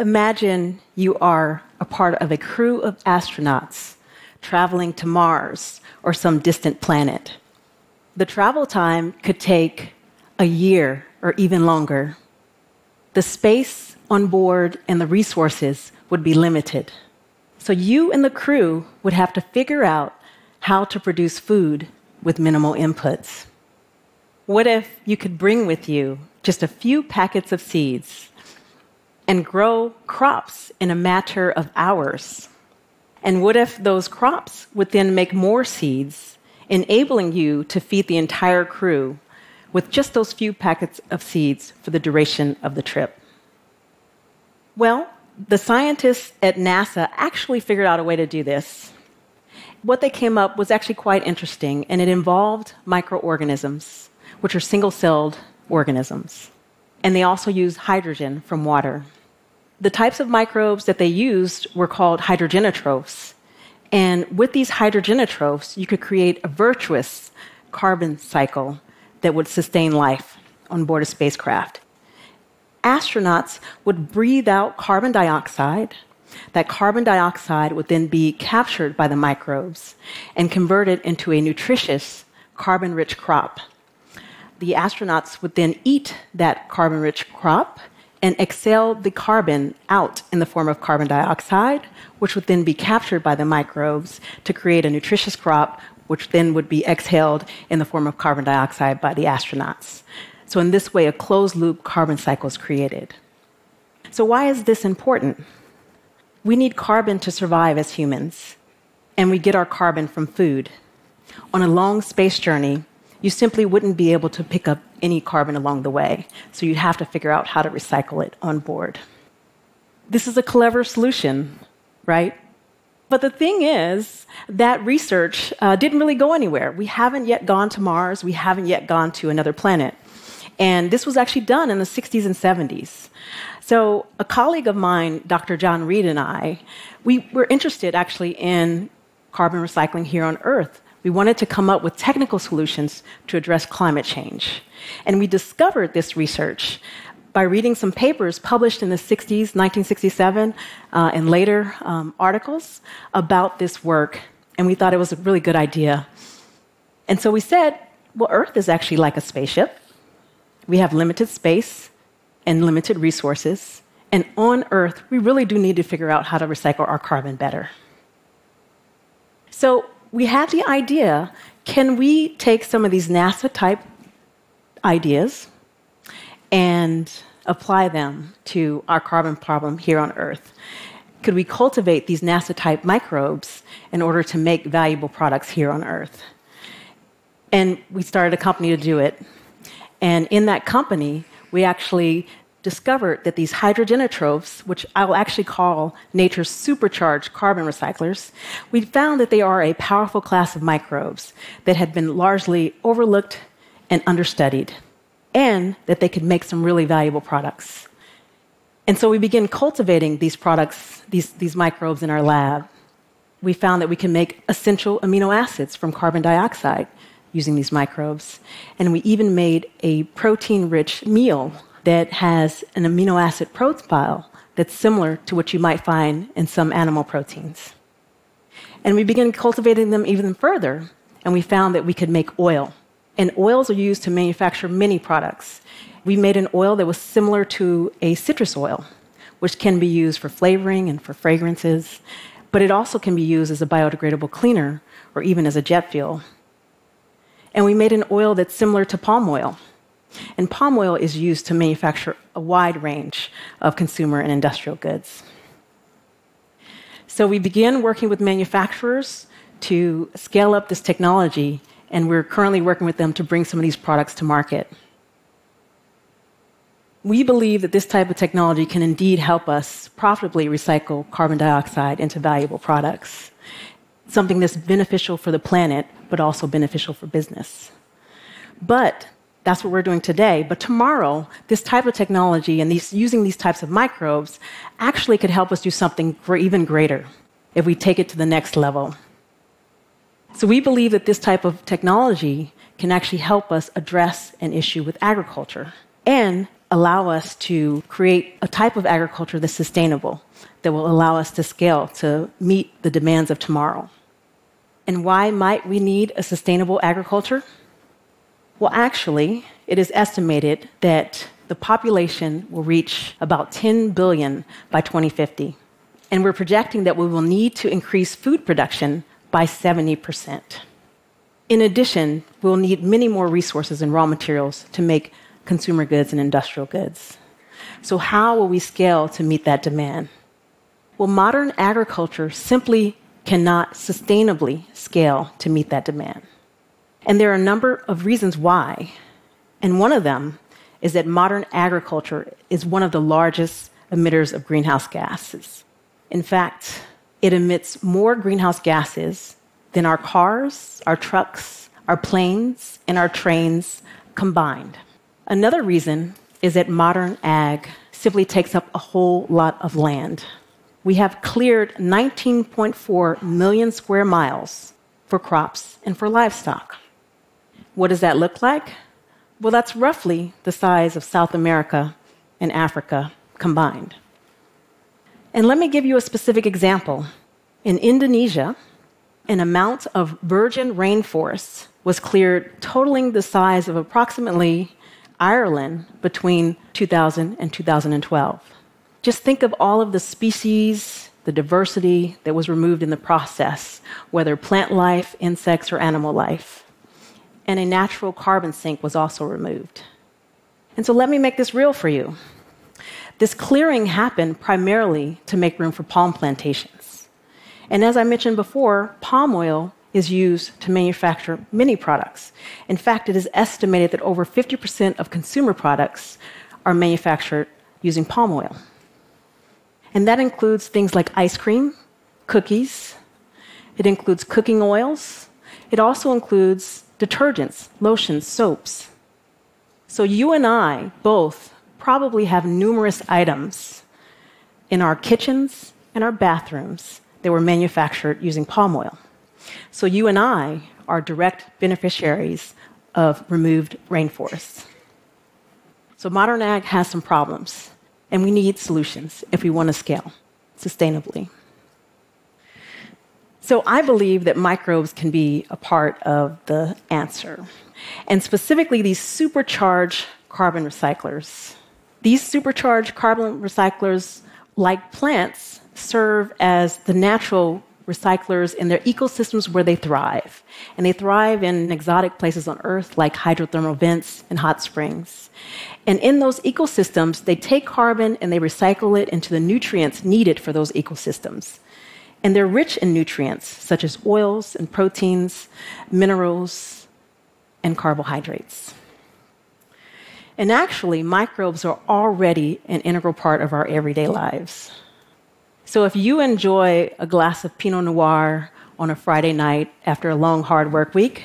Imagine you are a part of a crew of astronauts traveling to Mars or some distant planet. The travel time could take a year or even longer. The space on board and the resources would be limited. So you and the crew would have to figure out how to produce food with minimal inputs. What if you could bring with you just a few packets of seeds and grow crops in a matter of hours? And what if those crops would then make more seeds, enabling you to feed the entire crew with just those few packets of seeds for the duration of the trip? Well, the scientists at NASA actually figured out a way to do this. What they came up was actually quite interesting, and it involved microorganisms, which are single celled organisms. And they also use hydrogen from water. The types of microbes that they used were called hydrogenotrophs. And with these hydrogenotrophs, you could create a virtuous carbon cycle that would sustain life on board a spacecraft. Astronauts would breathe out carbon dioxide. That carbon dioxide would then be captured by the microbes and converted into a nutritious, carbon rich crop. The astronauts would then eat that carbon rich crop and exhale the carbon out in the form of carbon dioxide, which would then be captured by the microbes to create a nutritious crop, which then would be exhaled in the form of carbon dioxide by the astronauts. So, in this way, a closed loop carbon cycle is created. So, why is this important? We need carbon to survive as humans, and we get our carbon from food. On a long space journey, you simply wouldn't be able to pick up any carbon along the way. So you'd have to figure out how to recycle it on board. This is a clever solution, right? But the thing is, that research uh, didn't really go anywhere. We haven't yet gone to Mars, we haven't yet gone to another planet. And this was actually done in the 60s and 70s. So, a colleague of mine, Dr. John Reed, and I, we were interested actually in carbon recycling here on Earth we wanted to come up with technical solutions to address climate change. And we discovered this research by reading some papers published in the 60s, 1967, uh, and later um, articles about this work. And we thought it was a really good idea. And so we said, well, Earth is actually like a spaceship. We have limited space and limited resources. And on Earth, we really do need to figure out how to recycle our carbon better. So we had the idea can we take some of these NASA type ideas and apply them to our carbon problem here on Earth? Could we cultivate these NASA type microbes in order to make valuable products here on Earth? And we started a company to do it. And in that company, we actually discovered that these hydrogenotrophs, which I will actually call nature's supercharged carbon recyclers, we found that they are a powerful class of microbes that had been largely overlooked and understudied, and that they could make some really valuable products. And so we began cultivating these products, these, these microbes in our lab. We found that we can make essential amino acids from carbon dioxide using these microbes. And we even made a protein rich meal that has an amino acid profile that's similar to what you might find in some animal proteins. And we began cultivating them even further, and we found that we could make oil. And oils are used to manufacture many products. We made an oil that was similar to a citrus oil, which can be used for flavoring and for fragrances, but it also can be used as a biodegradable cleaner or even as a jet fuel. And we made an oil that's similar to palm oil, and palm oil is used to manufacture a wide range of consumer and industrial goods. So we began working with manufacturers to scale up this technology, and we're currently working with them to bring some of these products to market. We believe that this type of technology can indeed help us profitably recycle carbon dioxide into valuable products, something that's beneficial for the planet, but also beneficial for business. But that's what we're doing today. But tomorrow, this type of technology and these, using these types of microbes actually could help us do something even greater if we take it to the next level. So we believe that this type of technology can actually help us address an issue with agriculture and allow us to create a type of agriculture that's sustainable, that will allow us to scale to meet the demands of tomorrow. And why might we need a sustainable agriculture? Well, actually, it is estimated that the population will reach about 10 billion by 2050. And we're projecting that we will need to increase food production by 70%. In addition, we'll need many more resources and raw materials to make consumer goods and industrial goods. So, how will we scale to meet that demand? Well, modern agriculture simply cannot sustainably scale to meet that demand. And there are a number of reasons why. And one of them is that modern agriculture is one of the largest emitters of greenhouse gases. In fact, it emits more greenhouse gases than our cars, our trucks, our planes, and our trains combined. Another reason is that modern ag simply takes up a whole lot of land. We have cleared 19.4 million square miles for crops and for livestock. What does that look like? Well, that's roughly the size of South America and Africa combined. And let me give you a specific example. In Indonesia, an amount of virgin rainforest was cleared, totaling the size of approximately Ireland between 2000 and 2012. Just think of all of the species, the diversity that was removed in the process, whether plant life, insects, or animal life and a natural carbon sink was also removed. And so let me make this real for you. This clearing happened primarily to make room for palm plantations. And as I mentioned before, palm oil is used to manufacture many products. In fact, it is estimated that over 50% of consumer products are manufactured using palm oil. And that includes things like ice cream, cookies, it includes cooking oils, it also includes detergents, lotions, soaps. So you and I both probably have numerous items in our kitchens and our bathrooms that were manufactured using palm oil. So you and I are direct beneficiaries of removed rainforests. So modern ag has some problems, and we need solutions if we want to scale sustainably. So I believe that microbes can be a part of the answer, and specifically these supercharged carbon recyclers. These supercharged carbon recyclers, like plants, serve as the natural recyclers in their ecosystems where they thrive. And they thrive in exotic places on Earth like hydrothermal vents and hot springs. And in those ecosystems, they take carbon and they recycle it into the nutrients needed for those ecosystems. And they're rich in nutrients such as oils and proteins, minerals, and carbohydrates. And actually, microbes are already an integral part of our everyday lives. So if you enjoy a glass of Pinot Noir on a Friday night after a long, hard work week,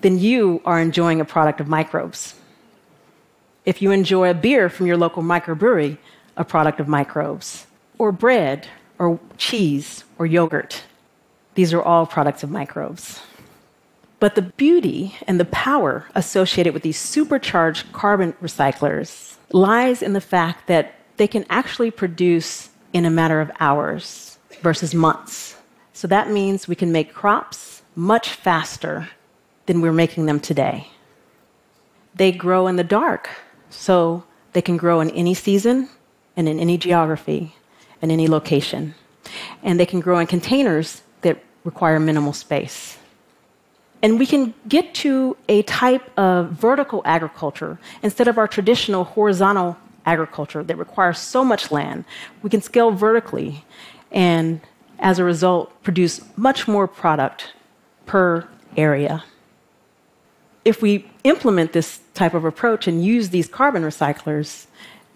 then you are enjoying a product of microbes. If you enjoy a beer from your local microbrewery, a product of microbes, or bread or cheese or yogurt. These are all products of microbes. But the beauty and the power associated with these supercharged carbon recyclers lies in the fact that they can actually produce in a matter of hours versus months. So that means we can make crops much faster than we're making them today. They grow in the dark, so they can grow in any season and in any geography in any location. And they can grow in containers that require minimal space. And we can get to a type of vertical agriculture instead of our traditional horizontal agriculture that requires so much land. We can scale vertically and, as a result, produce much more product per area. If we implement this type of approach and use these carbon recyclers,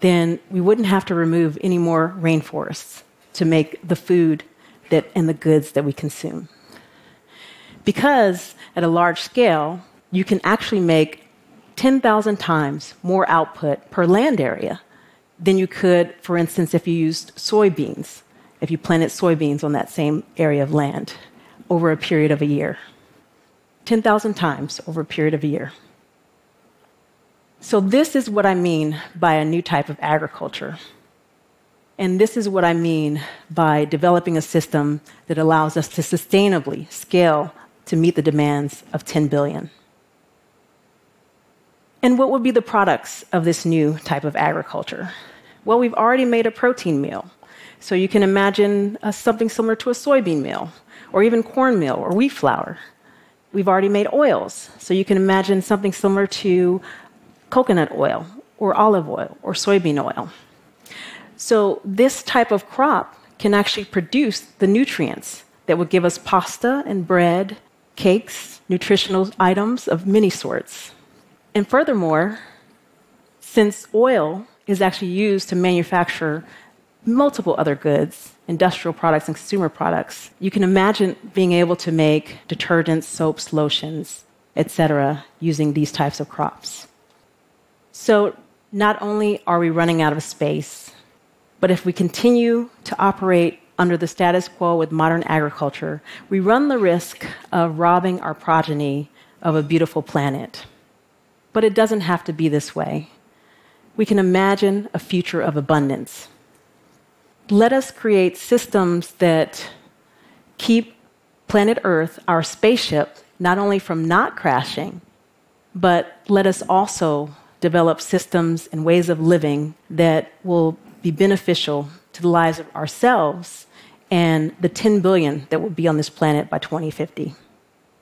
then we wouldn't have to remove any more rainforests to make the food that, and the goods that we consume. Because at a large scale, you can actually make 10,000 times more output per land area than you could, for instance, if you used soybeans, if you planted soybeans on that same area of land over a period of a year. 10,000 times over a period of a year. So, this is what I mean by a new type of agriculture. And this is what I mean by developing a system that allows us to sustainably scale to meet the demands of 10 billion. And what would be the products of this new type of agriculture? Well, we've already made a protein meal. So you can imagine uh, something similar to a soybean meal, or even cornmeal or wheat flour. We've already made oils. So you can imagine something similar to coconut oil, or olive oil, or soybean oil. So this type of crop can actually produce the nutrients that would give us pasta and bread, cakes, nutritional items of many sorts. And furthermore, since oil is actually used to manufacture multiple other goods, industrial products and consumer products, you can imagine being able to make detergents, soaps, lotions, etc., using these types of crops. So, not only are we running out of space, but if we continue to operate under the status quo with modern agriculture, we run the risk of robbing our progeny of a beautiful planet. But it doesn't have to be this way. We can imagine a future of abundance. Let us create systems that keep planet Earth, our spaceship, not only from not crashing, but let us also develop systems and ways of living that will be beneficial to the lives of ourselves and the 10 billion that will be on this planet by 2050.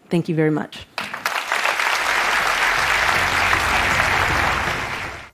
Thank you very much.